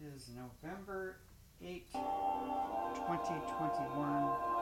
is November 8, 2021.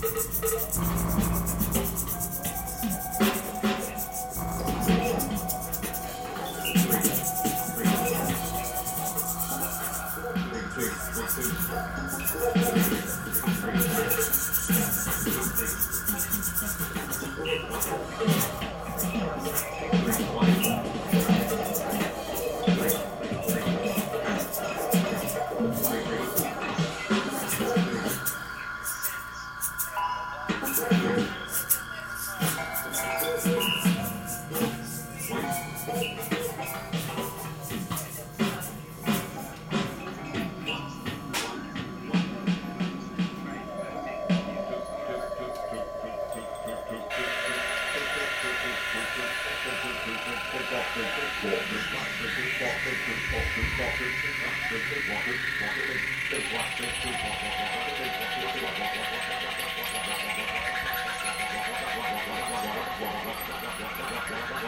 Thank you.